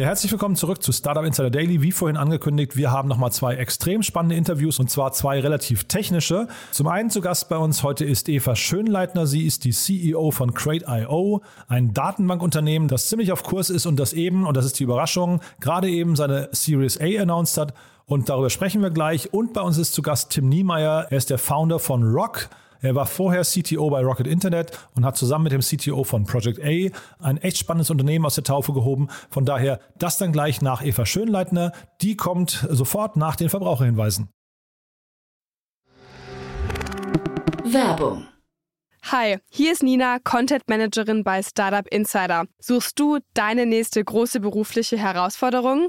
Ja, herzlich willkommen zurück zu Startup Insider Daily. Wie vorhin angekündigt, wir haben nochmal zwei extrem spannende Interviews und zwar zwei relativ technische. Zum einen zu Gast bei uns heute ist Eva Schönleitner. Sie ist die CEO von Crate.io, ein Datenbankunternehmen, das ziemlich auf Kurs ist und das eben, und das ist die Überraschung, gerade eben seine Series A announced hat. Und darüber sprechen wir gleich. Und bei uns ist zu Gast Tim Niemeyer. Er ist der Founder von Rock. Er war vorher CTO bei Rocket Internet und hat zusammen mit dem CTO von Project A ein echt spannendes Unternehmen aus der Taufe gehoben. Von daher das dann gleich nach Eva Schönleitner. Die kommt sofort nach den Verbraucherhinweisen. Werbung. Hi, hier ist Nina, Content Managerin bei Startup Insider. Suchst du deine nächste große berufliche Herausforderung?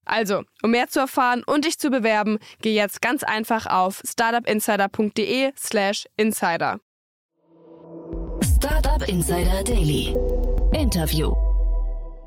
Also, um mehr zu erfahren und dich zu bewerben, geh jetzt ganz einfach auf startupinsider.de/slash insider. Startup Insider Daily. Interview.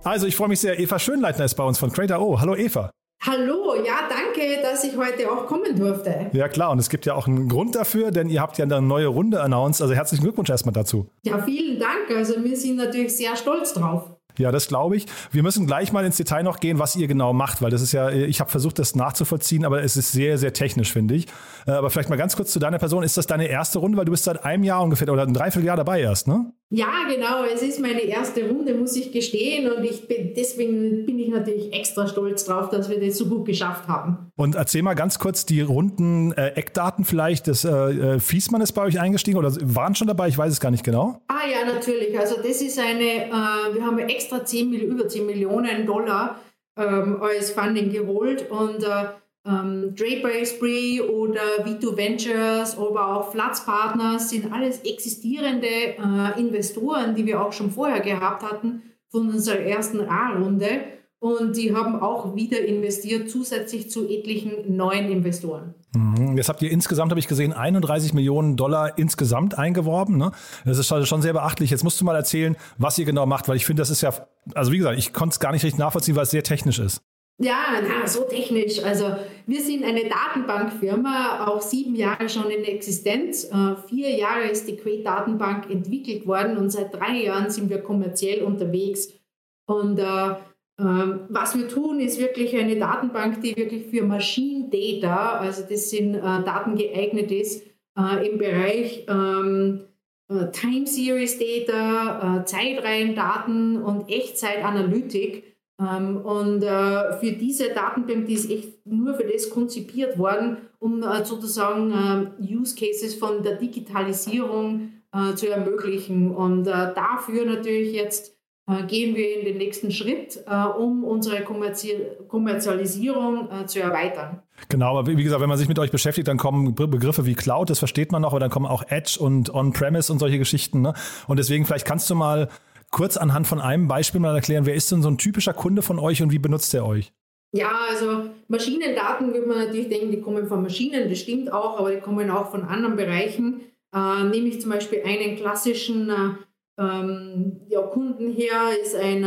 Also ich freue mich sehr. Eva Schönleitner ist bei uns von Creator.o. Hallo Eva. Hallo, ja, danke, dass ich heute auch kommen durfte. Ja klar, und es gibt ja auch einen Grund dafür, denn ihr habt ja eine neue Runde announced. Also herzlichen Glückwunsch erstmal dazu. Ja, vielen Dank. Also wir sind natürlich sehr stolz drauf. Ja, das glaube ich. Wir müssen gleich mal ins Detail noch gehen, was ihr genau macht, weil das ist ja, ich habe versucht, das nachzuvollziehen, aber es ist sehr, sehr technisch, finde ich. Äh, aber vielleicht mal ganz kurz zu deiner Person. Ist das deine erste Runde, weil du bist seit einem Jahr ungefähr oder ein Dreivierteljahr dabei erst, ne? Ja, genau. Es ist meine erste Runde, muss ich gestehen. Und ich bin, deswegen bin ich natürlich extra stolz drauf, dass wir das so gut geschafft haben. Und erzähl mal ganz kurz die runden äh, Eckdaten vielleicht. Das, äh, äh, Fiesmann ist bei euch eingestiegen oder waren schon dabei? Ich weiß es gar nicht genau. Ah ja, natürlich. Also das ist eine, äh, wir haben extra 10, über 10 Millionen Dollar ähm, als Funding geholt und äh, ähm, Draper Spree oder V2 Ventures, aber auch Flats Partners sind alles existierende äh, Investoren, die wir auch schon vorher gehabt hatten von unserer ersten A-Runde. Und die haben auch wieder investiert, zusätzlich zu etlichen neuen Investoren. Mhm. Jetzt habt ihr insgesamt, habe ich gesehen, 31 Millionen Dollar insgesamt eingeworben. Ne? Das ist schon sehr beachtlich. Jetzt musst du mal erzählen, was ihr genau macht, weil ich finde, das ist ja, also wie gesagt, ich konnte es gar nicht richtig nachvollziehen, weil es sehr technisch ist. Ja, na, so technisch. Also wir sind eine Datenbankfirma, auch sieben Jahre schon in Existenz. Äh, vier Jahre ist die Quay-Datenbank entwickelt worden und seit drei Jahren sind wir kommerziell unterwegs. Und äh, äh, was wir tun, ist wirklich eine Datenbank, die wirklich für Machine Data, also das sind äh, Daten geeignet ist, äh, im Bereich ähm, äh, Time Series Data, Zeitreihendaten und Echtzeitanalytik ähm, und äh, für diese Datenbank, die ist echt nur für das konzipiert worden, um äh, sozusagen äh, Use Cases von der Digitalisierung zu ermöglichen. Und dafür natürlich jetzt gehen wir in den nächsten Schritt, um unsere Kommerzialisierung zu erweitern. Genau, aber wie gesagt, wenn man sich mit euch beschäftigt, dann kommen Begriffe wie Cloud, das versteht man noch, aber dann kommen auch Edge und On-Premise und solche Geschichten. Ne? Und deswegen, vielleicht kannst du mal kurz anhand von einem Beispiel mal erklären, wer ist denn so ein typischer Kunde von euch und wie benutzt er euch? Ja, also Maschinendaten würde man natürlich denken, die kommen von Maschinen, das stimmt auch, aber die kommen auch von anderen Bereichen. Äh, nehme ich zum Beispiel einen klassischen äh, ähm, ja, Kunden her, ist ein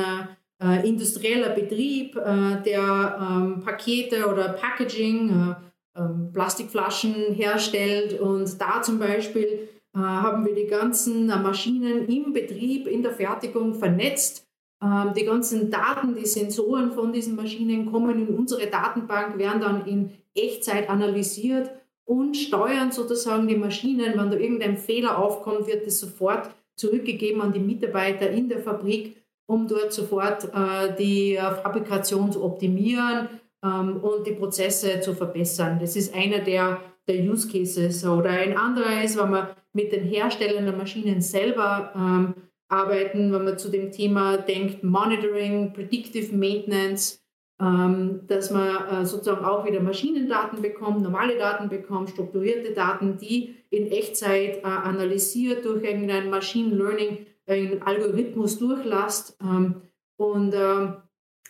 äh, industrieller Betrieb, äh, der ähm, Pakete oder Packaging, äh, ähm, Plastikflaschen herstellt und da zum Beispiel haben wir die ganzen äh, Maschinen im Betrieb, in der Fertigung vernetzt. Ähm, die ganzen Daten, die Sensoren von diesen Maschinen kommen in unsere Datenbank, werden dann in Echtzeit analysiert und steuern sozusagen die Maschinen. Wenn da irgendein Fehler aufkommt, wird es sofort zurückgegeben an die Mitarbeiter in der Fabrik, um dort sofort äh, die Fabrikation zu optimieren ähm, und die Prozesse zu verbessern. Das ist einer der der Use Cases. Oder ein anderer ist, wenn wir mit den Herstellern der Maschinen selber ähm, arbeiten, wenn man zu dem Thema denkt, Monitoring, Predictive Maintenance, ähm, dass man äh, sozusagen auch wieder Maschinendaten bekommt, normale Daten bekommt, strukturierte Daten, die in Echtzeit äh, analysiert durch irgendein Machine Learning, einen Algorithmus durchlasst ähm, und, äh,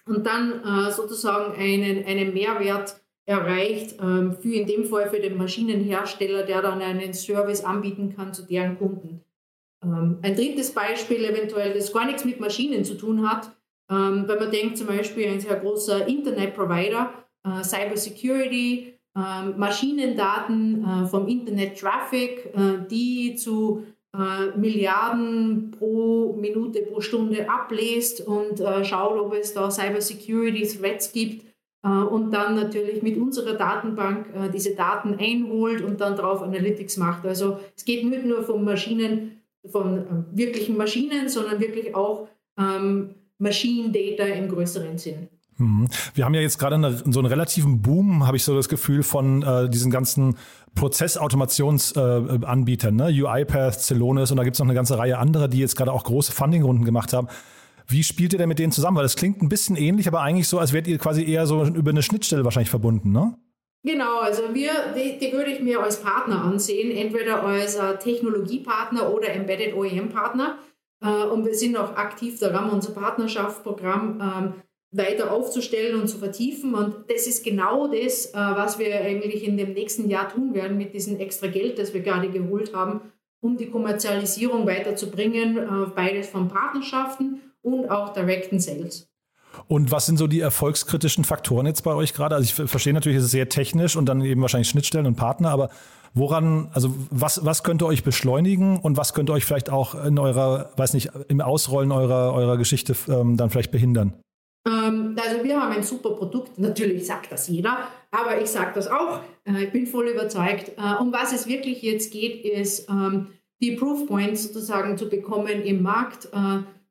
und dann äh, sozusagen einen, einen Mehrwert erreicht, ähm, für in dem Fall für den Maschinenhersteller, der dann einen Service anbieten kann zu deren Kunden. Ähm, ein drittes Beispiel eventuell, das gar nichts mit Maschinen zu tun hat, ähm, wenn man denkt zum Beispiel ein sehr großer Internet-Provider, äh, Cybersecurity, Maschinendaten äh, vom Internet-Traffic, äh, die zu Milliarden pro Minute, pro Stunde ablässt und schaut, ob es da Cybersecurity-Threats gibt und dann natürlich mit unserer Datenbank diese Daten einholt und dann darauf Analytics macht. Also es geht nicht nur von Maschinen, von wirklichen Maschinen, sondern wirklich auch ähm, Machine Data im größeren Sinn. Mhm. Wir haben ja jetzt gerade eine, so einen relativen Boom, habe ich so das Gefühl, von äh, diesen ganzen Prozessautomationsanbietern, äh, ne? UiPath, Celonis und da gibt es noch eine ganze Reihe anderer, die jetzt gerade auch große Fundingrunden gemacht haben. Wie spielt ihr denn mit denen zusammen? Weil das klingt ein bisschen ähnlich, aber eigentlich so, als wärt ihr quasi eher so über eine Schnittstelle wahrscheinlich verbunden, ne? Genau, also wir, die, die würde ich mir als Partner ansehen, entweder als äh, Technologiepartner oder Embedded OEM-Partner. Äh, und wir sind auch aktiv daran, unser Partnerschaftsprogramm ähm, weiter aufzustellen und zu vertiefen. Und das ist genau das, äh, was wir eigentlich in dem nächsten Jahr tun werden mit diesem extra Geld, das wir gerade geholt haben, um die Kommerzialisierung weiterzubringen, beides von Partnerschaften und auch direkten Sales. Und was sind so die erfolgskritischen Faktoren jetzt bei euch gerade? Also ich verstehe natürlich, es ist sehr technisch und dann eben wahrscheinlich Schnittstellen und Partner, aber woran, also was, was könnte euch beschleunigen und was könnte euch vielleicht auch in eurer, weiß nicht, im Ausrollen eurer, eurer Geschichte ähm, dann vielleicht behindern? Ähm, also wir haben ein super Produkt, natürlich sagt das jeder, aber ich sage das auch, äh, ich bin voll überzeugt. Äh, um was es wirklich jetzt geht, ist ähm, die Proof Points sozusagen zu bekommen im Markt.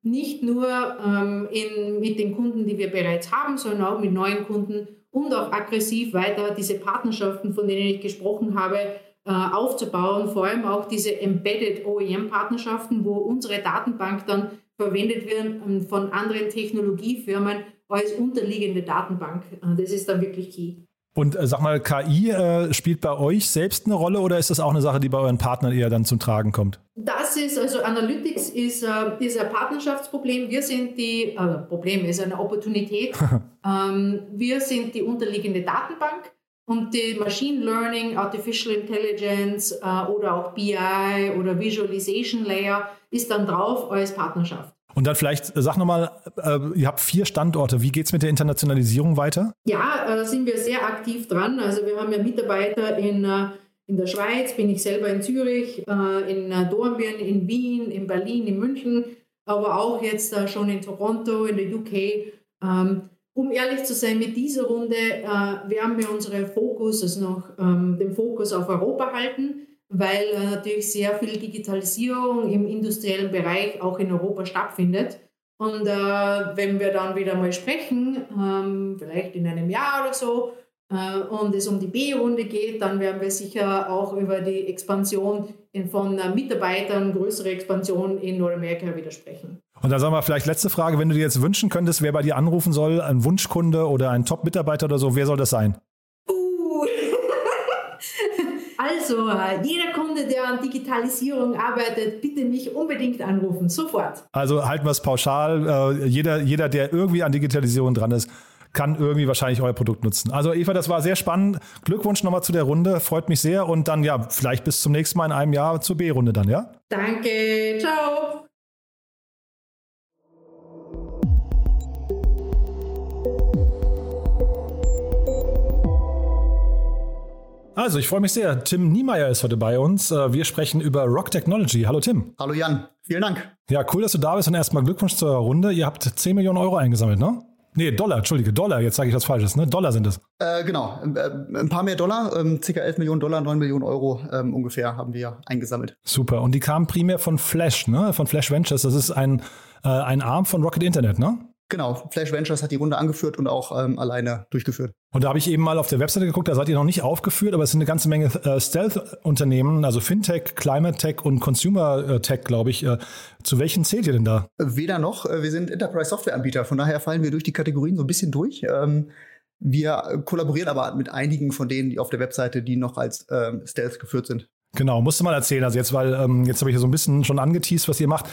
Nicht nur ähm, in, mit den Kunden, die wir bereits haben, sondern auch mit neuen Kunden und auch aggressiv weiter diese Partnerschaften, von denen ich gesprochen habe, äh, aufzubauen. Vor allem auch diese Embedded OEM-Partnerschaften, wo unsere Datenbank dann verwendet wird ähm, von anderen Technologiefirmen als unterliegende Datenbank. Äh, das ist dann wirklich key. Und äh, sag mal, KI äh, spielt bei euch selbst eine Rolle oder ist das auch eine Sache, die bei euren Partnern eher dann zum Tragen kommt? Das ist, also Analytics ist, äh, ist ein Partnerschaftsproblem. Wir sind die, äh, Problem ist eine Opportunität. ähm, wir sind die unterliegende Datenbank und die Machine Learning, Artificial Intelligence äh, oder auch BI oder Visualization Layer ist dann drauf als Partnerschaft. Und dann vielleicht, äh, sag nochmal, äh, ihr habt vier Standorte. Wie geht es mit der Internationalisierung weiter? Ja, äh, sind wir sehr aktiv dran. Also wir haben ja Mitarbeiter in, äh, in der Schweiz, bin ich selber in Zürich, äh, in äh, Dornbirn, in Wien, in Berlin, in München, aber auch jetzt schon in Toronto, in der UK. Ähm, um ehrlich zu sein, mit dieser Runde werden wir unseren Fokus, also noch ähm, den Fokus auf Europa halten weil äh, natürlich sehr viel Digitalisierung im industriellen Bereich auch in Europa stattfindet. Und äh, wenn wir dann wieder mal sprechen, ähm, vielleicht in einem Jahr oder so, äh, und es um die B-Runde geht, dann werden wir sicher auch über die Expansion in, von äh, Mitarbeitern, größere Expansion in Nordamerika wieder sprechen. Und dann sagen wir vielleicht letzte Frage, wenn du dir jetzt wünschen könntest, wer bei dir anrufen soll, ein Wunschkunde oder ein Top-Mitarbeiter oder so, wer soll das sein? Also, jeder Kunde, der an Digitalisierung arbeitet, bitte mich unbedingt anrufen, sofort. Also halten wir es pauschal. Äh, jeder, jeder, der irgendwie an Digitalisierung dran ist, kann irgendwie wahrscheinlich euer Produkt nutzen. Also Eva, das war sehr spannend. Glückwunsch nochmal zu der Runde. Freut mich sehr. Und dann ja, vielleicht bis zum nächsten Mal in einem Jahr zur B-Runde dann, ja? Danke. Ciao. Also, ich freue mich sehr. Tim Niemeyer ist heute bei uns. Äh, wir sprechen über Rock Technology. Hallo Tim. Hallo Jan, vielen Dank. Ja, cool, dass du da bist und erstmal Glückwunsch zur Runde. Ihr habt 10 Millionen Euro eingesammelt, ne? Nee, Dollar, Entschuldige, Dollar, jetzt sage ich was Falsches, ne? Dollar sind es. Äh, genau, äh, ein paar mehr Dollar, ähm, ca. 11 Millionen Dollar, 9 Millionen Euro ähm, ungefähr haben wir eingesammelt. Super, und die kamen primär von Flash, ne? Von Flash Ventures, das ist ein, äh, ein Arm von Rocket Internet, ne? Genau, Flash Ventures hat die Runde angeführt und auch ähm, alleine durchgeführt. Und da habe ich eben mal auf der Webseite geguckt, da seid ihr noch nicht aufgeführt, aber es sind eine ganze Menge äh, Stealth-Unternehmen, also Fintech, Climate Tech und Consumer äh, Tech, glaube ich. Äh, zu welchen zählt ihr denn da? Weder noch. Äh, wir sind Enterprise-Software-Anbieter, von daher fallen wir durch die Kategorien so ein bisschen durch. Ähm, wir kollaborieren aber mit einigen von denen, die auf der Webseite, die noch als ähm, Stealth geführt sind. Genau, musste mal erzählen. Also jetzt, weil ähm, jetzt habe ich so ein bisschen schon angeteased, was ihr macht.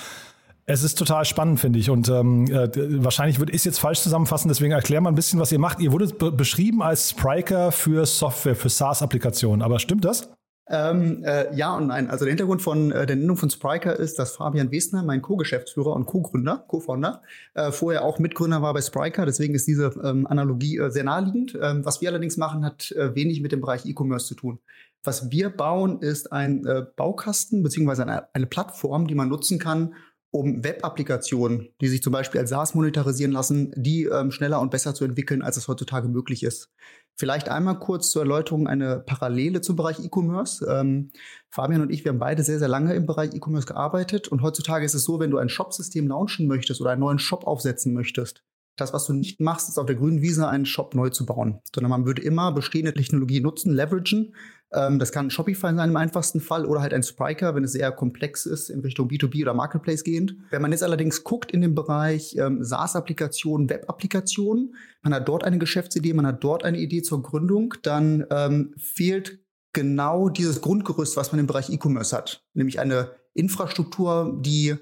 Es ist total spannend, finde ich. Und ähm, äh, wahrscheinlich wird ist jetzt falsch zusammenfassen, deswegen erklär mal ein bisschen, was ihr macht. Ihr wurdet be beschrieben als Spriker für Software, für SaaS-Applikationen. Aber stimmt das? Ähm, äh, ja und nein. Also der Hintergrund von äh, der Nennung von Spriker ist, dass Fabian Wesner, mein Co-Geschäftsführer und Co-Gründer, Co-Founder, äh, vorher auch Mitgründer war bei Spriker. Deswegen ist diese ähm, Analogie äh, sehr naheliegend. Ähm, was wir allerdings machen, hat äh, wenig mit dem Bereich E-Commerce zu tun. Was wir bauen, ist ein Baukasten beziehungsweise eine, eine Plattform, die man nutzen kann, um Web-Applikationen, die sich zum Beispiel als SaaS monetarisieren lassen, die ähm, schneller und besser zu entwickeln, als es heutzutage möglich ist. Vielleicht einmal kurz zur Erläuterung eine Parallele zum Bereich E-Commerce. Ähm, Fabian und ich, wir haben beide sehr, sehr lange im Bereich E-Commerce gearbeitet und heutzutage ist es so, wenn du ein Shop-System launchen möchtest oder einen neuen Shop aufsetzen möchtest, das, was du nicht machst, ist auf der grünen Wiese einen Shop neu zu bauen, sondern man würde immer bestehende Technologie nutzen, leveragen ähm, das kann Shopify sein im einfachsten Fall oder halt ein Spriker, wenn es sehr komplex ist in Richtung B2B oder Marketplace gehend. Wenn man jetzt allerdings guckt in den Bereich ähm, SaaS-Applikationen, Web-Applikationen, man hat dort eine Geschäftsidee, man hat dort eine Idee zur Gründung, dann ähm, fehlt genau dieses Grundgerüst, was man im Bereich E-Commerce hat, nämlich eine Infrastruktur, die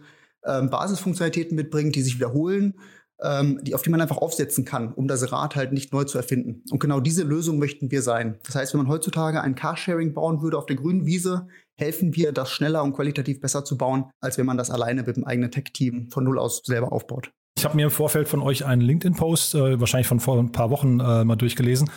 ähm, Basisfunktionalitäten mitbringt, die sich wiederholen, ähm, die, auf die man einfach aufsetzen kann, um das Rad halt nicht neu zu erfinden. Und genau diese Lösung möchten wir sein. Das heißt, wenn man heutzutage ein Carsharing bauen würde auf der grünen Wiese, helfen wir, das schneller und qualitativ besser zu bauen, als wenn man das alleine mit dem eigenen Tech-Team von Null aus selber aufbaut. Ich habe mir im Vorfeld von euch einen LinkedIn-Post, äh, wahrscheinlich von vor ein paar Wochen äh, mal durchgelesen,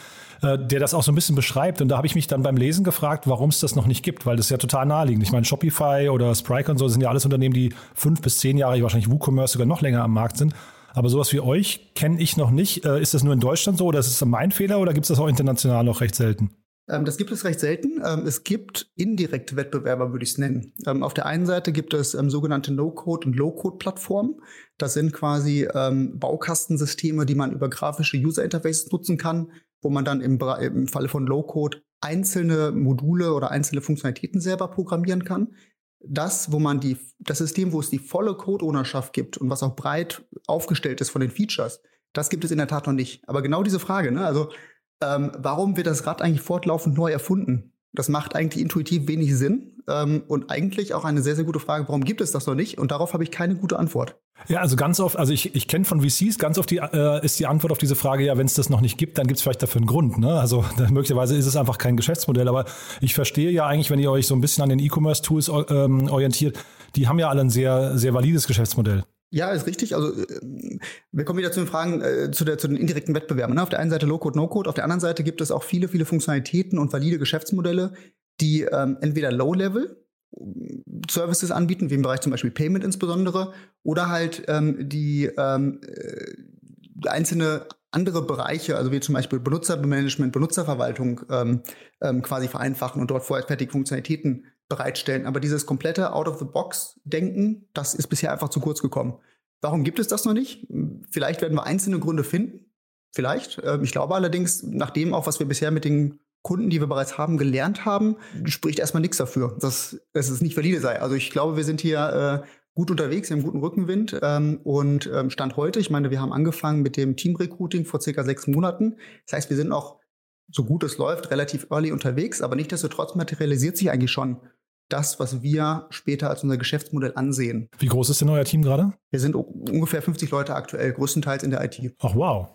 äh, der das auch so ein bisschen beschreibt. Und da habe ich mich dann beim Lesen gefragt, warum es das noch nicht gibt, weil das ist ja total naheliegend. Ich meine, Shopify oder Spryker und so sind ja alles Unternehmen, die fünf bis zehn Jahre, wahrscheinlich WooCommerce sogar noch länger am Markt sind. Aber sowas wie euch kenne ich noch nicht. Äh, ist das nur in Deutschland so oder ist es mein Fehler oder gibt es das auch international noch recht selten? Ähm, das gibt es recht selten. Ähm, es gibt indirekte Wettbewerber, würde ich es nennen. Ähm, auf der einen Seite gibt es sogenannte No-Code- und Low-Code-Plattformen. Das sind quasi Baukastensysteme, die man über grafische User-Interfaces nutzen kann, wo man dann im, im Falle von Low-Code einzelne Module oder einzelne Funktionalitäten selber programmieren kann das, wo man die, das System, wo es die volle Code-Ownerschaft gibt und was auch breit aufgestellt ist von den Features, das gibt es in der Tat noch nicht. Aber genau diese Frage, ne? also ähm, warum wird das Rad eigentlich fortlaufend neu erfunden? Das macht eigentlich intuitiv wenig Sinn ähm, und eigentlich auch eine sehr, sehr gute Frage, warum gibt es das noch nicht? Und darauf habe ich keine gute Antwort. Ja, also ganz oft, also ich, ich kenne von VCs, ganz oft die, äh, ist die Antwort auf diese Frage, ja, wenn es das noch nicht gibt, dann gibt es vielleicht dafür einen Grund. Ne? Also möglicherweise ist es einfach kein Geschäftsmodell, aber ich verstehe ja eigentlich, wenn ihr euch so ein bisschen an den E-Commerce-Tools ähm, orientiert, die haben ja alle ein sehr, sehr valides Geschäftsmodell. Ja, ist richtig. Also äh, wir kommen wieder zu den Fragen äh, zu, der, zu den indirekten Wettbewerben. Ne? Auf der einen Seite Low-Code, No-Code, auf der anderen Seite gibt es auch viele, viele Funktionalitäten und valide Geschäftsmodelle, die ähm, entweder Low-Level äh, Services anbieten, wie im Bereich zum Beispiel Payment insbesondere, oder halt ähm, die ähm, äh, einzelne andere Bereiche, also wie zum Beispiel Benutzermanagement, Benutzerverwaltung ähm, ähm, quasi vereinfachen und dort vorher fertige Funktionalitäten bereitstellen. Aber dieses komplette Out-of-the-Box-Denken, das ist bisher einfach zu kurz gekommen. Warum gibt es das noch nicht? Vielleicht werden wir einzelne Gründe finden. Vielleicht. Ähm, ich glaube allerdings, nach dem auch, was wir bisher mit den Kunden, die wir bereits haben, gelernt haben, spricht erstmal nichts dafür, dass, es nicht valide sei. Also ich glaube, wir sind hier äh, gut unterwegs, wir haben guten Rückenwind ähm, und ähm, Stand heute, ich meine, wir haben angefangen mit dem Team-Recruiting vor circa sechs Monaten. Das heißt, wir sind auch, so gut es läuft, relativ early unterwegs, aber nichtsdestotrotz materialisiert sich eigentlich schon das, was wir später als unser Geschäftsmodell ansehen. Wie groß ist denn euer Team gerade? Wir sind ungefähr 50 Leute aktuell, größtenteils in der IT. Ach wow.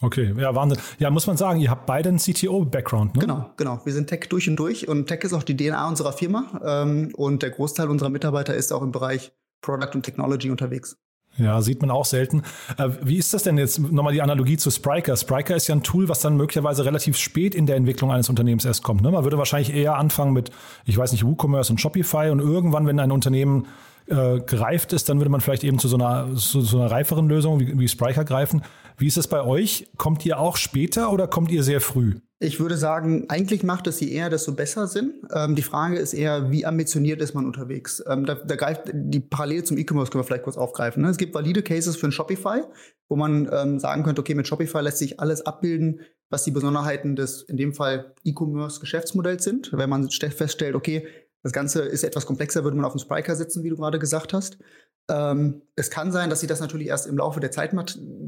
Okay, ja, Wahnsinn. Ja, muss man sagen, ihr habt beide einen CTO-Background, ne? Genau, genau. Wir sind Tech durch und durch und Tech ist auch die DNA unserer Firma ähm, und der Großteil unserer Mitarbeiter ist auch im Bereich Product und Technology unterwegs. Ja, sieht man auch selten. Äh, wie ist das denn jetzt nochmal die Analogie zu Spriker? Spriker ist ja ein Tool, was dann möglicherweise relativ spät in der Entwicklung eines Unternehmens erst kommt. Ne? Man würde wahrscheinlich eher anfangen mit, ich weiß nicht, WooCommerce und Shopify und irgendwann, wenn ein Unternehmen äh, gereift ist, dann würde man vielleicht eben zu so einer, zu so einer reiferen Lösung wie, wie Spriker greifen. Wie ist es bei euch? Kommt ihr auch später oder kommt ihr sehr früh? Ich würde sagen, eigentlich macht es je eher, desto besser Sinn. Ähm, die Frage ist eher, wie ambitioniert ist man unterwegs? Ähm, da, da, greift die Parallele zum E-Commerce können wir vielleicht kurz aufgreifen. Ne? Es gibt valide Cases für ein Shopify, wo man ähm, sagen könnte, okay, mit Shopify lässt sich alles abbilden, was die Besonderheiten des, in dem Fall, E-Commerce-Geschäftsmodells sind. Wenn man feststellt, okay, das Ganze ist etwas komplexer, würde man auf dem Spriker sitzen, wie du gerade gesagt hast. Ähm, es kann sein, dass sich das natürlich erst im Laufe der Zeit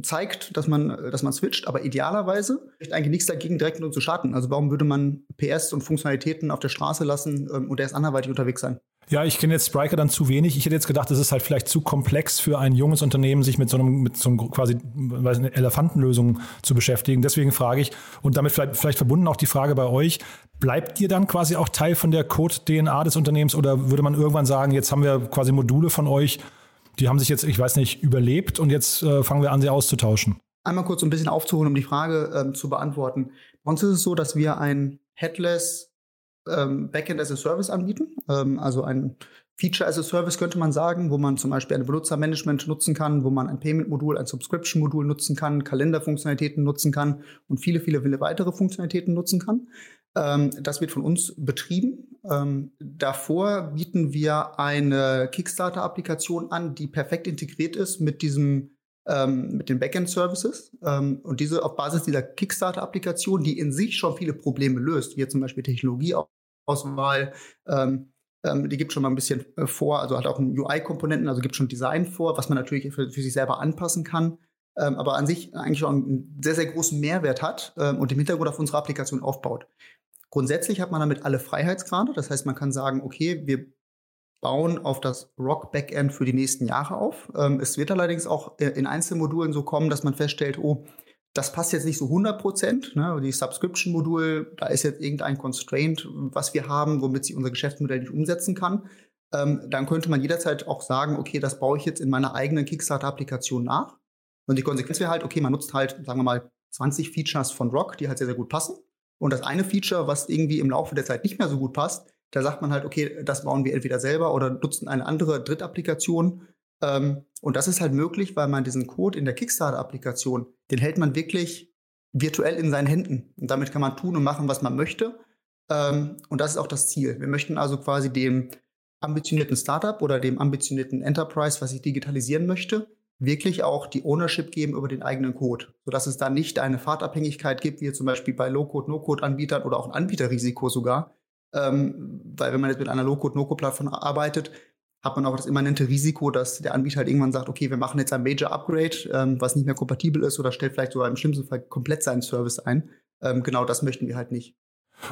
zeigt, dass man, dass man switcht, aber idealerweise spricht eigentlich nichts dagegen, direkt nur zu starten. Also warum würde man PS und Funktionalitäten auf der Straße lassen ähm, und erst anderweitig unterwegs sein? Ja, ich kenne jetzt Spriker dann zu wenig. Ich hätte jetzt gedacht, es ist halt vielleicht zu komplex für ein junges Unternehmen, sich mit so einem, mit so einem quasi weiß nicht, Elefantenlösung zu beschäftigen. Deswegen frage ich, und damit vielleicht, vielleicht verbunden auch die Frage bei euch, bleibt ihr dann quasi auch Teil von der Code-DNA des Unternehmens oder würde man irgendwann sagen, jetzt haben wir quasi Module von euch, die haben sich jetzt, ich weiß nicht, überlebt und jetzt äh, fangen wir an, sie auszutauschen? Einmal kurz ein bisschen aufzuholen, um die Frage ähm, zu beantworten. Bei uns ist es so, dass wir ein Headless ähm, Backend as a Service anbieten. Ähm, also ein Feature as a Service könnte man sagen, wo man zum Beispiel ein Benutzermanagement nutzen kann, wo man ein Payment-Modul, ein Subscription-Modul nutzen kann, Kalenderfunktionalitäten nutzen kann und viele, viele, viele weitere Funktionalitäten nutzen kann. Ähm, das wird von uns betrieben. Ähm, davor bieten wir eine Kickstarter-Applikation an, die perfekt integriert ist mit diesem ähm, mit den Backend-Services ähm, und diese auf Basis dieser Kickstarter-Applikation, die in sich schon viele Probleme löst, wie zum Beispiel Technologieauswahl, ähm, ähm, die gibt schon mal ein bisschen äh, vor, also hat auch UI-Komponenten, also gibt schon Design vor, was man natürlich für, für sich selber anpassen kann, ähm, aber an sich eigentlich schon einen sehr, sehr großen Mehrwert hat ähm, und im Hintergrund auf unsere Applikation aufbaut. Grundsätzlich hat man damit alle Freiheitsgrade, das heißt, man kann sagen, okay, wir bauen auf das Rock Backend für die nächsten Jahre auf. Ähm, es wird allerdings auch in Einzelmodulen so kommen, dass man feststellt, oh, das passt jetzt nicht so 100 Prozent. Ne? Die Subscription-Modul, da ist jetzt irgendein Constraint, was wir haben, womit sie unser Geschäftsmodell nicht umsetzen kann. Ähm, dann könnte man jederzeit auch sagen, okay, das baue ich jetzt in meiner eigenen Kickstarter-Applikation nach. Und die Konsequenz wäre halt, okay, man nutzt halt, sagen wir mal, 20 Features von Rock, die halt sehr, sehr gut passen. Und das eine Feature, was irgendwie im Laufe der Zeit nicht mehr so gut passt, da sagt man halt, okay, das bauen wir entweder selber oder nutzen eine andere Drittapplikation. Ähm, und das ist halt möglich, weil man diesen Code in der Kickstarter-Applikation, den hält man wirklich virtuell in seinen Händen. Und damit kann man tun und machen, was man möchte. Ähm, und das ist auch das Ziel. Wir möchten also quasi dem ambitionierten Startup oder dem ambitionierten Enterprise, was ich digitalisieren möchte, wirklich auch die Ownership geben über den eigenen Code, sodass es da nicht eine Fahrtabhängigkeit gibt, wie zum Beispiel bei Low-Code, No-Code-Anbietern oder auch ein Anbieterrisiko sogar, ähm, weil wenn man jetzt mit einer Low-Code, No-Code-Plattform arbeitet, hat man auch das immanente Risiko, dass der Anbieter halt irgendwann sagt, okay, wir machen jetzt ein Major Upgrade, ähm, was nicht mehr kompatibel ist oder stellt vielleicht sogar im schlimmsten Fall komplett seinen Service ein. Ähm, genau das möchten wir halt nicht.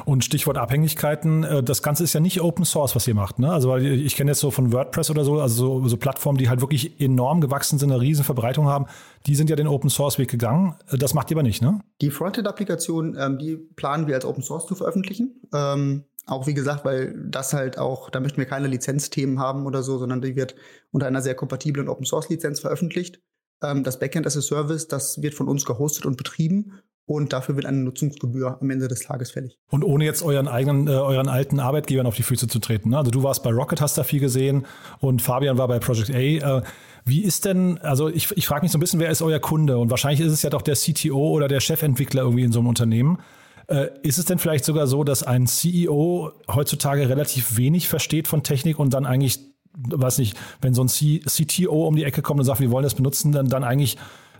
Und Stichwort Abhängigkeiten, äh, das Ganze ist ja nicht Open Source, was ihr macht. Ne? Also ich kenne jetzt so von WordPress oder so, also so, so, Plattformen, die halt wirklich enorm gewachsen sind, eine riesen Verbreitung haben, die sind ja den Open Source Weg gegangen. Äh, das macht ihr aber nicht, ne? Die Frontend-Applikation, ähm, die planen wir als Open Source zu veröffentlichen. Ähm, auch wie gesagt, weil das halt auch, da möchten wir keine Lizenzthemen haben oder so, sondern die wird unter einer sehr kompatiblen Open Source Lizenz veröffentlicht. Ähm, das Backend as a Service, das wird von uns gehostet und betrieben und dafür wird eine Nutzungsgebühr am Ende des Tages fällig. Und ohne jetzt euren eigenen, äh, euren alten Arbeitgebern auf die Füße zu treten. Ne? Also du warst bei Rocket, hast da viel gesehen und Fabian war bei Project A. Äh, wie ist denn, also ich, ich frage mich so ein bisschen, wer ist euer Kunde? Und wahrscheinlich ist es ja doch der CTO oder der Chefentwickler irgendwie in so einem Unternehmen. Äh, ist es denn vielleicht sogar so, dass ein CEO heutzutage relativ wenig versteht von Technik und dann eigentlich, weiß nicht, wenn so ein C CTO um die Ecke kommt und sagt, wir wollen das benutzen, dann, dann eigentlich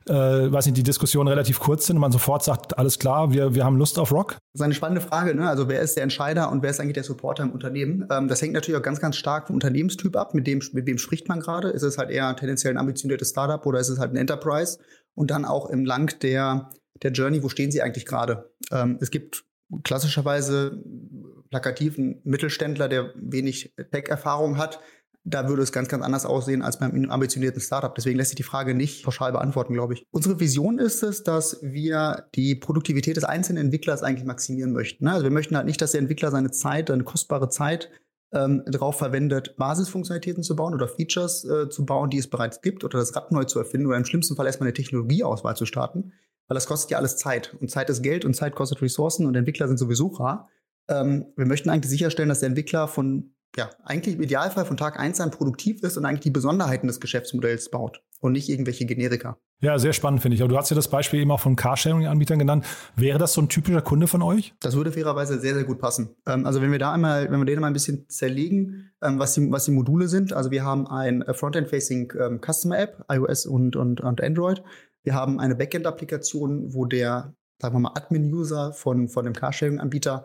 äh, weiß nicht, die Diskussionen relativ kurz sind und man sofort sagt, alles klar, wir, wir haben Lust auf Rock? Das ist eine spannende Frage. Ne? Also wer ist der Entscheider und wer ist eigentlich der Supporter im Unternehmen? Ähm, das hängt natürlich auch ganz, ganz stark vom Unternehmenstyp ab. Mit dem, mit wem spricht man gerade? Ist es halt eher tendenziell ein ambitioniertes Startup oder ist es halt ein Enterprise? Und dann auch im Lang der der Journey, wo stehen Sie eigentlich gerade? Ähm, es gibt klassischerweise plakativen Mittelständler, der wenig Tech-Erfahrung hat. Da würde es ganz, ganz anders aussehen als beim ambitionierten Startup. Deswegen lässt sich die Frage nicht pauschal beantworten, glaube ich. Unsere Vision ist es, dass wir die Produktivität des einzelnen Entwicklers eigentlich maximieren möchten. Ne? Also wir möchten halt nicht, dass der Entwickler seine Zeit, seine kostbare Zeit ähm, darauf verwendet, Basisfunktionalitäten zu bauen oder Features äh, zu bauen, die es bereits gibt oder das Rad neu zu erfinden oder im schlimmsten Fall erstmal eine Technologieauswahl zu starten weil das kostet ja alles Zeit. Und Zeit ist Geld und Zeit kostet Ressourcen und Entwickler sind sowieso rar. Ähm, wir möchten eigentlich sicherstellen, dass der Entwickler von, ja, eigentlich im Idealfall von Tag eins an produktiv ist und eigentlich die Besonderheiten des Geschäftsmodells baut und nicht irgendwelche Generika. Ja, sehr spannend finde ich. Aber du hast ja das Beispiel eben auch von Carsharing-Anbietern genannt. Wäre das so ein typischer Kunde von euch? Das würde fairerweise sehr, sehr gut passen. Ähm, also wenn wir da einmal, wenn wir den mal ein bisschen zerlegen, ähm, was, die, was die Module sind. Also wir haben ein äh, Frontend-Facing ähm, Customer-App, iOS und, und, und Android. Wir haben eine Backend-Applikation, wo der, sagen wir mal, Admin-User von, von dem Carsharing-Anbieter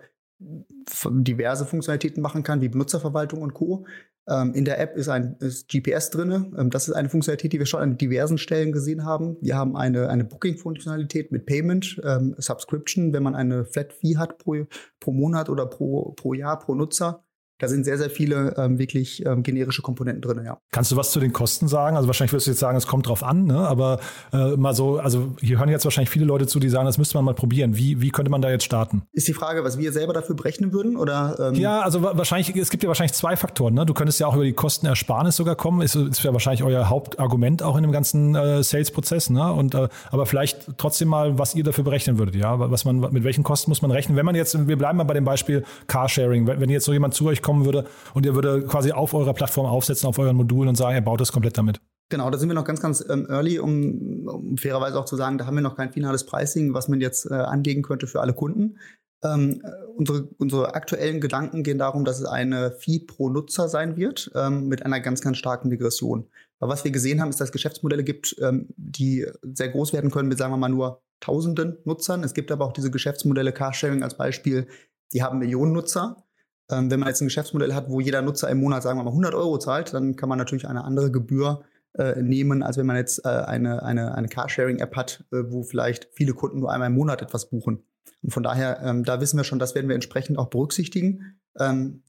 diverse Funktionalitäten machen kann, wie Benutzerverwaltung und Co. Ähm, in der App ist ein ist GPS drin. Ähm, das ist eine Funktionalität, die wir schon an diversen Stellen gesehen haben. Wir haben eine, eine Booking-Funktionalität mit Payment, ähm, Subscription, wenn man eine Flat-Fee hat pro, pro Monat oder pro, pro Jahr, pro Nutzer. Da sind sehr, sehr viele ähm, wirklich ähm, generische Komponenten drin, ja. Kannst du was zu den Kosten sagen? Also wahrscheinlich wirst du jetzt sagen, es kommt drauf an, ne? aber äh, mal so, also hier hören jetzt wahrscheinlich viele Leute zu, die sagen, das müsste man mal probieren. Wie, wie könnte man da jetzt starten? Ist die Frage, was wir selber dafür berechnen würden? Oder, ähm ja, also wahrscheinlich, es gibt ja wahrscheinlich zwei Faktoren. Ne? Du könntest ja auch über die Kostenersparnis sogar kommen. Ist, ist ja wahrscheinlich euer Hauptargument auch in dem ganzen äh, Sales-Prozess. Ne? Und, äh, aber vielleicht trotzdem mal, was ihr dafür berechnen würdet, ja. Was man, mit welchen Kosten muss man rechnen? Wenn man jetzt, wir bleiben mal bei dem Beispiel Carsharing, wenn, wenn jetzt so jemand zu euch kommen würde und ihr würde quasi auf eurer Plattform aufsetzen, auf euren Modulen und sagen, er baut das komplett damit. Genau, da sind wir noch ganz, ganz ähm, early, um, um, fairerweise auch zu sagen, da haben wir noch kein finales Pricing, was man jetzt äh, anlegen könnte für alle Kunden. Ähm, äh, unsere, unsere aktuellen Gedanken gehen darum, dass es eine Fee pro Nutzer sein wird, ähm, mit einer ganz, ganz starken Degression. Aber was wir gesehen haben, ist, dass es Geschäftsmodelle gibt, ähm, die sehr groß werden können mit, sagen wir mal, nur tausenden Nutzern. Es gibt aber auch diese Geschäftsmodelle, Carsharing als Beispiel, die haben Millionen Nutzer. Ähm, wenn man jetzt ein Geschäftsmodell hat, wo jeder Nutzer im Monat, sagen wir mal, 100 Euro zahlt, dann kann man natürlich eine andere Gebühr äh, nehmen, als wenn man jetzt äh, eine, eine, eine Carsharing-App hat, äh, wo vielleicht viele Kunden nur einmal im Monat etwas buchen. Und von daher, ähm, da wissen wir schon, das werden wir entsprechend auch berücksichtigen. Ähm,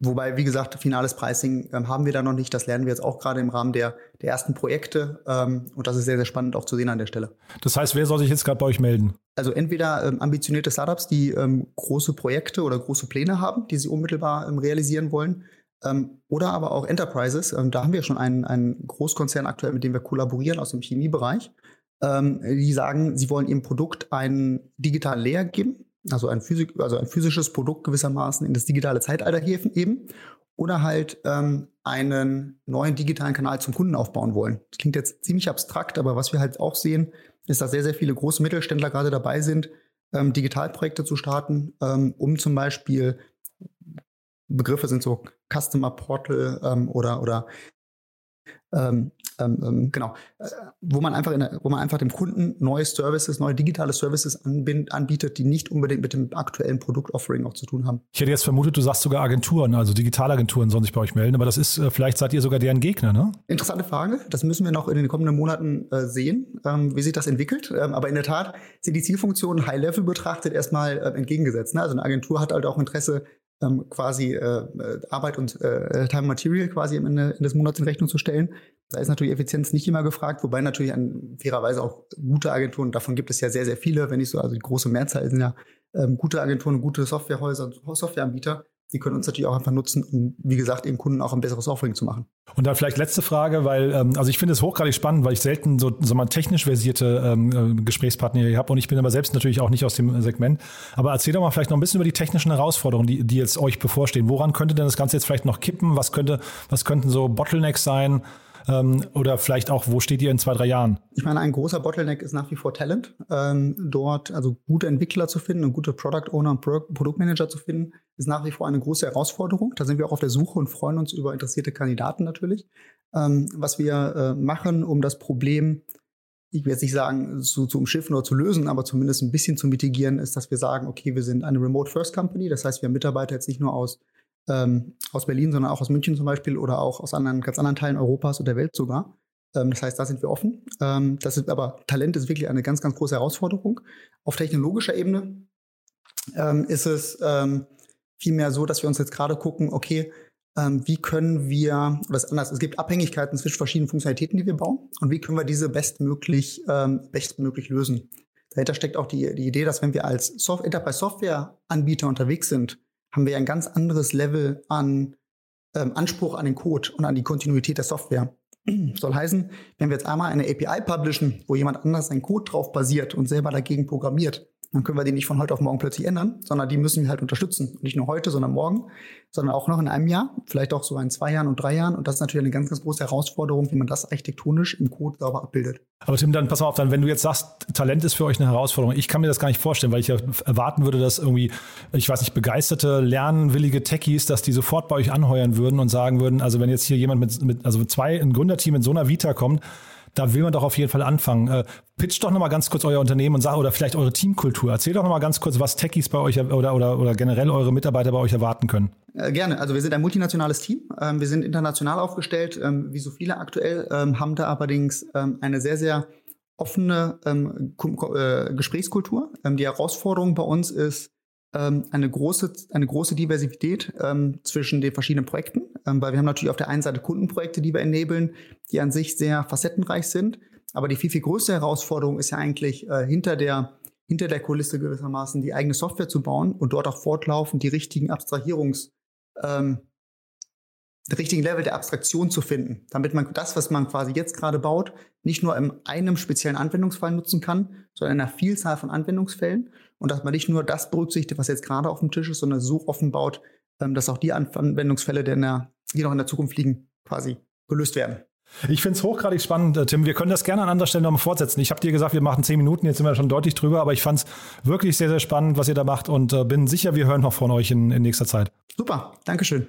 Wobei, wie gesagt, finales Pricing ähm, haben wir da noch nicht. Das lernen wir jetzt auch gerade im Rahmen der, der ersten Projekte. Ähm, und das ist sehr, sehr spannend auch zu sehen an der Stelle. Das heißt, wer soll sich jetzt gerade bei euch melden? Also entweder ähm, ambitionierte Startups, die ähm, große Projekte oder große Pläne haben, die sie unmittelbar ähm, realisieren wollen. Ähm, oder aber auch Enterprises. da haben wir schon einen, einen Großkonzern aktuell, mit dem wir kollaborieren aus dem Chemiebereich. die sagen, sie wollen ihrem Produkt einen digitalen Layer geben also ein, Physik, also ein physisches Produkt gewissermaßen in das digitale Zeitalter heben oder halt ähm, einen neuen digitalen Kanal zum Kunden aufbauen wollen. Das klingt jetzt ziemlich abstrakt, aber was wir halt auch sehen, ist, dass sehr, sehr viele große Mittelständler gerade dabei sind, ähm, Digitalprojekte zu starten, ähm, um zum Beispiel Begriffe sind so Customer Portal ähm, oder, oder ähm, ähm, ähm, genau, äh, wo man einfach der, wo man einfach dem Kunden neue Services, neue digitale Services anbietet, die nicht unbedingt mit dem aktuellen Produktoffering auch zu tun haben. Ich hätte jetzt vermutet, du sagst sogar Agenturen, also Digitalagenturen sollen sich bei euch melden, aber das ist, äh, vielleicht seid ihr sogar deren Gegner, ne? Interessante Frage. Das müssen wir noch in den kommenden Monaten äh, sehen, ähm, wie sich das entwickelt. Ähm, aber in der Tat sind die Zielfunktionen High-Level betrachtet erstmal äh, entgegengesetzt. Ne? Also eine Agentur hat halt auch Interesse, ähm, quasi äh, äh, Arbeit und äh, Time Material quasi am Ende des Monats in Rechnung zu stellen. Da ist natürlich Effizienz nicht immer gefragt, wobei natürlich an fairerweise auch gute Agenturen, davon gibt es ja sehr, sehr viele, wenn nicht so, also die große Mehrzahl sind ja ähm, gute Agenturen, gute Softwarehäuser Softwareanbieter, die können uns natürlich auch einfach nutzen, um, wie gesagt, eben Kunden auch ein besseres Offering zu machen. Und dann vielleicht letzte Frage, weil, ähm, also ich finde es hochgradig spannend, weil ich selten so, so mal technisch versierte ähm, äh, Gesprächspartner hier habe und ich bin aber selbst natürlich auch nicht aus dem Segment. Aber erzähl doch mal vielleicht noch ein bisschen über die technischen Herausforderungen, die, die jetzt euch bevorstehen. Woran könnte denn das Ganze jetzt vielleicht noch kippen? Was könnte, was könnten so Bottlenecks sein? Ähm, oder vielleicht auch, wo steht ihr in zwei, drei Jahren? Ich meine, ein großer Bottleneck ist nach wie vor Talent. Ähm, dort also gute Entwickler zu finden und gute Product Owner und Pro Produktmanager zu finden, ist nach wie vor eine große Herausforderung. Da sind wir auch auf der Suche und freuen uns über interessierte Kandidaten natürlich. Ähm, was wir äh, machen, um das Problem ich will jetzt nicht sagen, zu, zu umschiffen oder zu lösen, aber zumindest ein bisschen zu mitigieren, ist, dass wir sagen, okay, wir sind eine Remote First Company. Das heißt, wir haben Mitarbeiter jetzt nicht nur aus ähm, aus Berlin, sondern auch aus München zum Beispiel oder auch aus anderen, ganz anderen Teilen Europas oder der Welt sogar. Ähm, das heißt, da sind wir offen. Ähm, das ist aber Talent ist wirklich eine ganz, ganz große Herausforderung. Auf technologischer Ebene ähm, ist es vielmehr so, dass wir uns jetzt gerade gucken, okay, ähm, wie können wir, oder anders, es gibt Abhängigkeiten zwischen verschiedenen Funktionalitäten, die wir bauen und wie können wir diese bestmöglich, ähm, bestmöglich lösen. Dahinter steckt auch die, die Idee, dass wenn wir als Soft Enterprise Software Anbieter unterwegs sind, haben wir ein ganz anderes Level an ähm, Anspruch an den Code und an die Kontinuität der Software. Soll heißen, wenn wir jetzt einmal eine API publishen, wo jemand anders seinen Code drauf basiert und selber dagegen programmiert, dann können wir die nicht von heute auf morgen plötzlich ändern, sondern die müssen wir halt unterstützen. Nicht nur heute, sondern morgen, sondern auch noch in einem Jahr, vielleicht auch so in zwei Jahren und drei Jahren. Und das ist natürlich eine ganz, ganz große Herausforderung, wie man das architektonisch im Code sauber abbildet. Aber Tim, dann pass mal auf, dann, wenn du jetzt sagst, Talent ist für euch eine Herausforderung, ich kann mir das gar nicht vorstellen, weil ich ja erwarten würde, dass irgendwie, ich weiß nicht, begeisterte, lernwillige Techies, dass die sofort bei euch anheuern würden und sagen würden, also wenn jetzt hier jemand mit, mit also zwei, ein Gründerteam in so einer Vita kommt, da will man doch auf jeden Fall anfangen. Äh, pitcht doch nochmal ganz kurz euer Unternehmen und sag, oder vielleicht eure Teamkultur. Erzählt doch nochmal ganz kurz, was Techies bei euch oder, oder, oder generell eure Mitarbeiter bei euch erwarten können. Äh, gerne. Also wir sind ein multinationales Team. Ähm, wir sind international aufgestellt, ähm, wie so viele aktuell, ähm, haben da allerdings ähm, eine sehr, sehr offene ähm, äh, Gesprächskultur. Ähm, die Herausforderung bei uns ist, ähm, eine große, eine große Diversität ähm, zwischen den verschiedenen Projekten, ähm, weil wir haben natürlich auf der einen Seite Kundenprojekte, die wir enablen, die an sich sehr facettenreich sind. Aber die viel, viel größte Herausforderung ist ja eigentlich äh, hinter der hinter der Kulisse gewissermaßen die eigene Software zu bauen und dort auch fortlaufend die richtigen Abstrahierungs, ähm, richtigen Level der Abstraktion zu finden, damit man das, was man quasi jetzt gerade baut, nicht nur in einem speziellen Anwendungsfall nutzen kann, sondern in einer Vielzahl von Anwendungsfällen und dass man nicht nur das berücksichtigt, was jetzt gerade auf dem Tisch ist, sondern so offen baut, ähm, dass auch die Anwendungsfälle, die, der, die noch in der Zukunft liegen, quasi gelöst werden. Ich finde es hochgradig spannend, äh, Tim. Wir können das gerne an anderer Stelle nochmal fortsetzen. Ich habe dir gesagt, wir machen zehn Minuten, jetzt sind wir schon deutlich drüber, aber ich fand es wirklich sehr, sehr spannend, was ihr da macht und äh, bin sicher, wir hören noch von euch in, in nächster Zeit. Super, Dankeschön.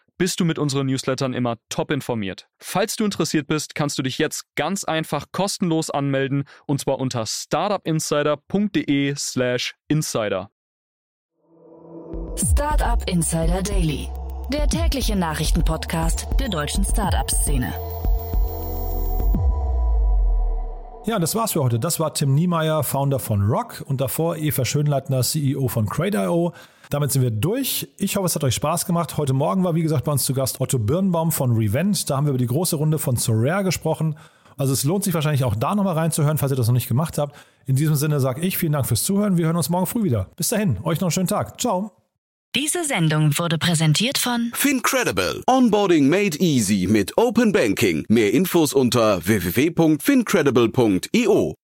bist du mit unseren Newslettern immer top informiert. Falls du interessiert bist, kannst du dich jetzt ganz einfach kostenlos anmelden und zwar unter startupinsider.de/slash insider. Startup Insider Daily, der tägliche Nachrichtenpodcast der deutschen Startup-Szene. Ja, das war's für heute. Das war Tim Niemeyer, Founder von Rock und davor Eva Schönleitner, CEO von Crate.io. Damit sind wir durch. Ich hoffe, es hat euch Spaß gemacht. Heute Morgen war, wie gesagt, bei uns zu Gast Otto Birnbaum von Revent. Da haben wir über die große Runde von Sorare gesprochen. Also es lohnt sich wahrscheinlich auch da nochmal reinzuhören, falls ihr das noch nicht gemacht habt. In diesem Sinne sage ich vielen Dank fürs Zuhören. Wir hören uns morgen früh wieder. Bis dahin, euch noch einen schönen Tag. Ciao. Diese Sendung wurde präsentiert von FinCredible. Onboarding made easy mit Open Banking. Mehr Infos unter www.fincredible.io.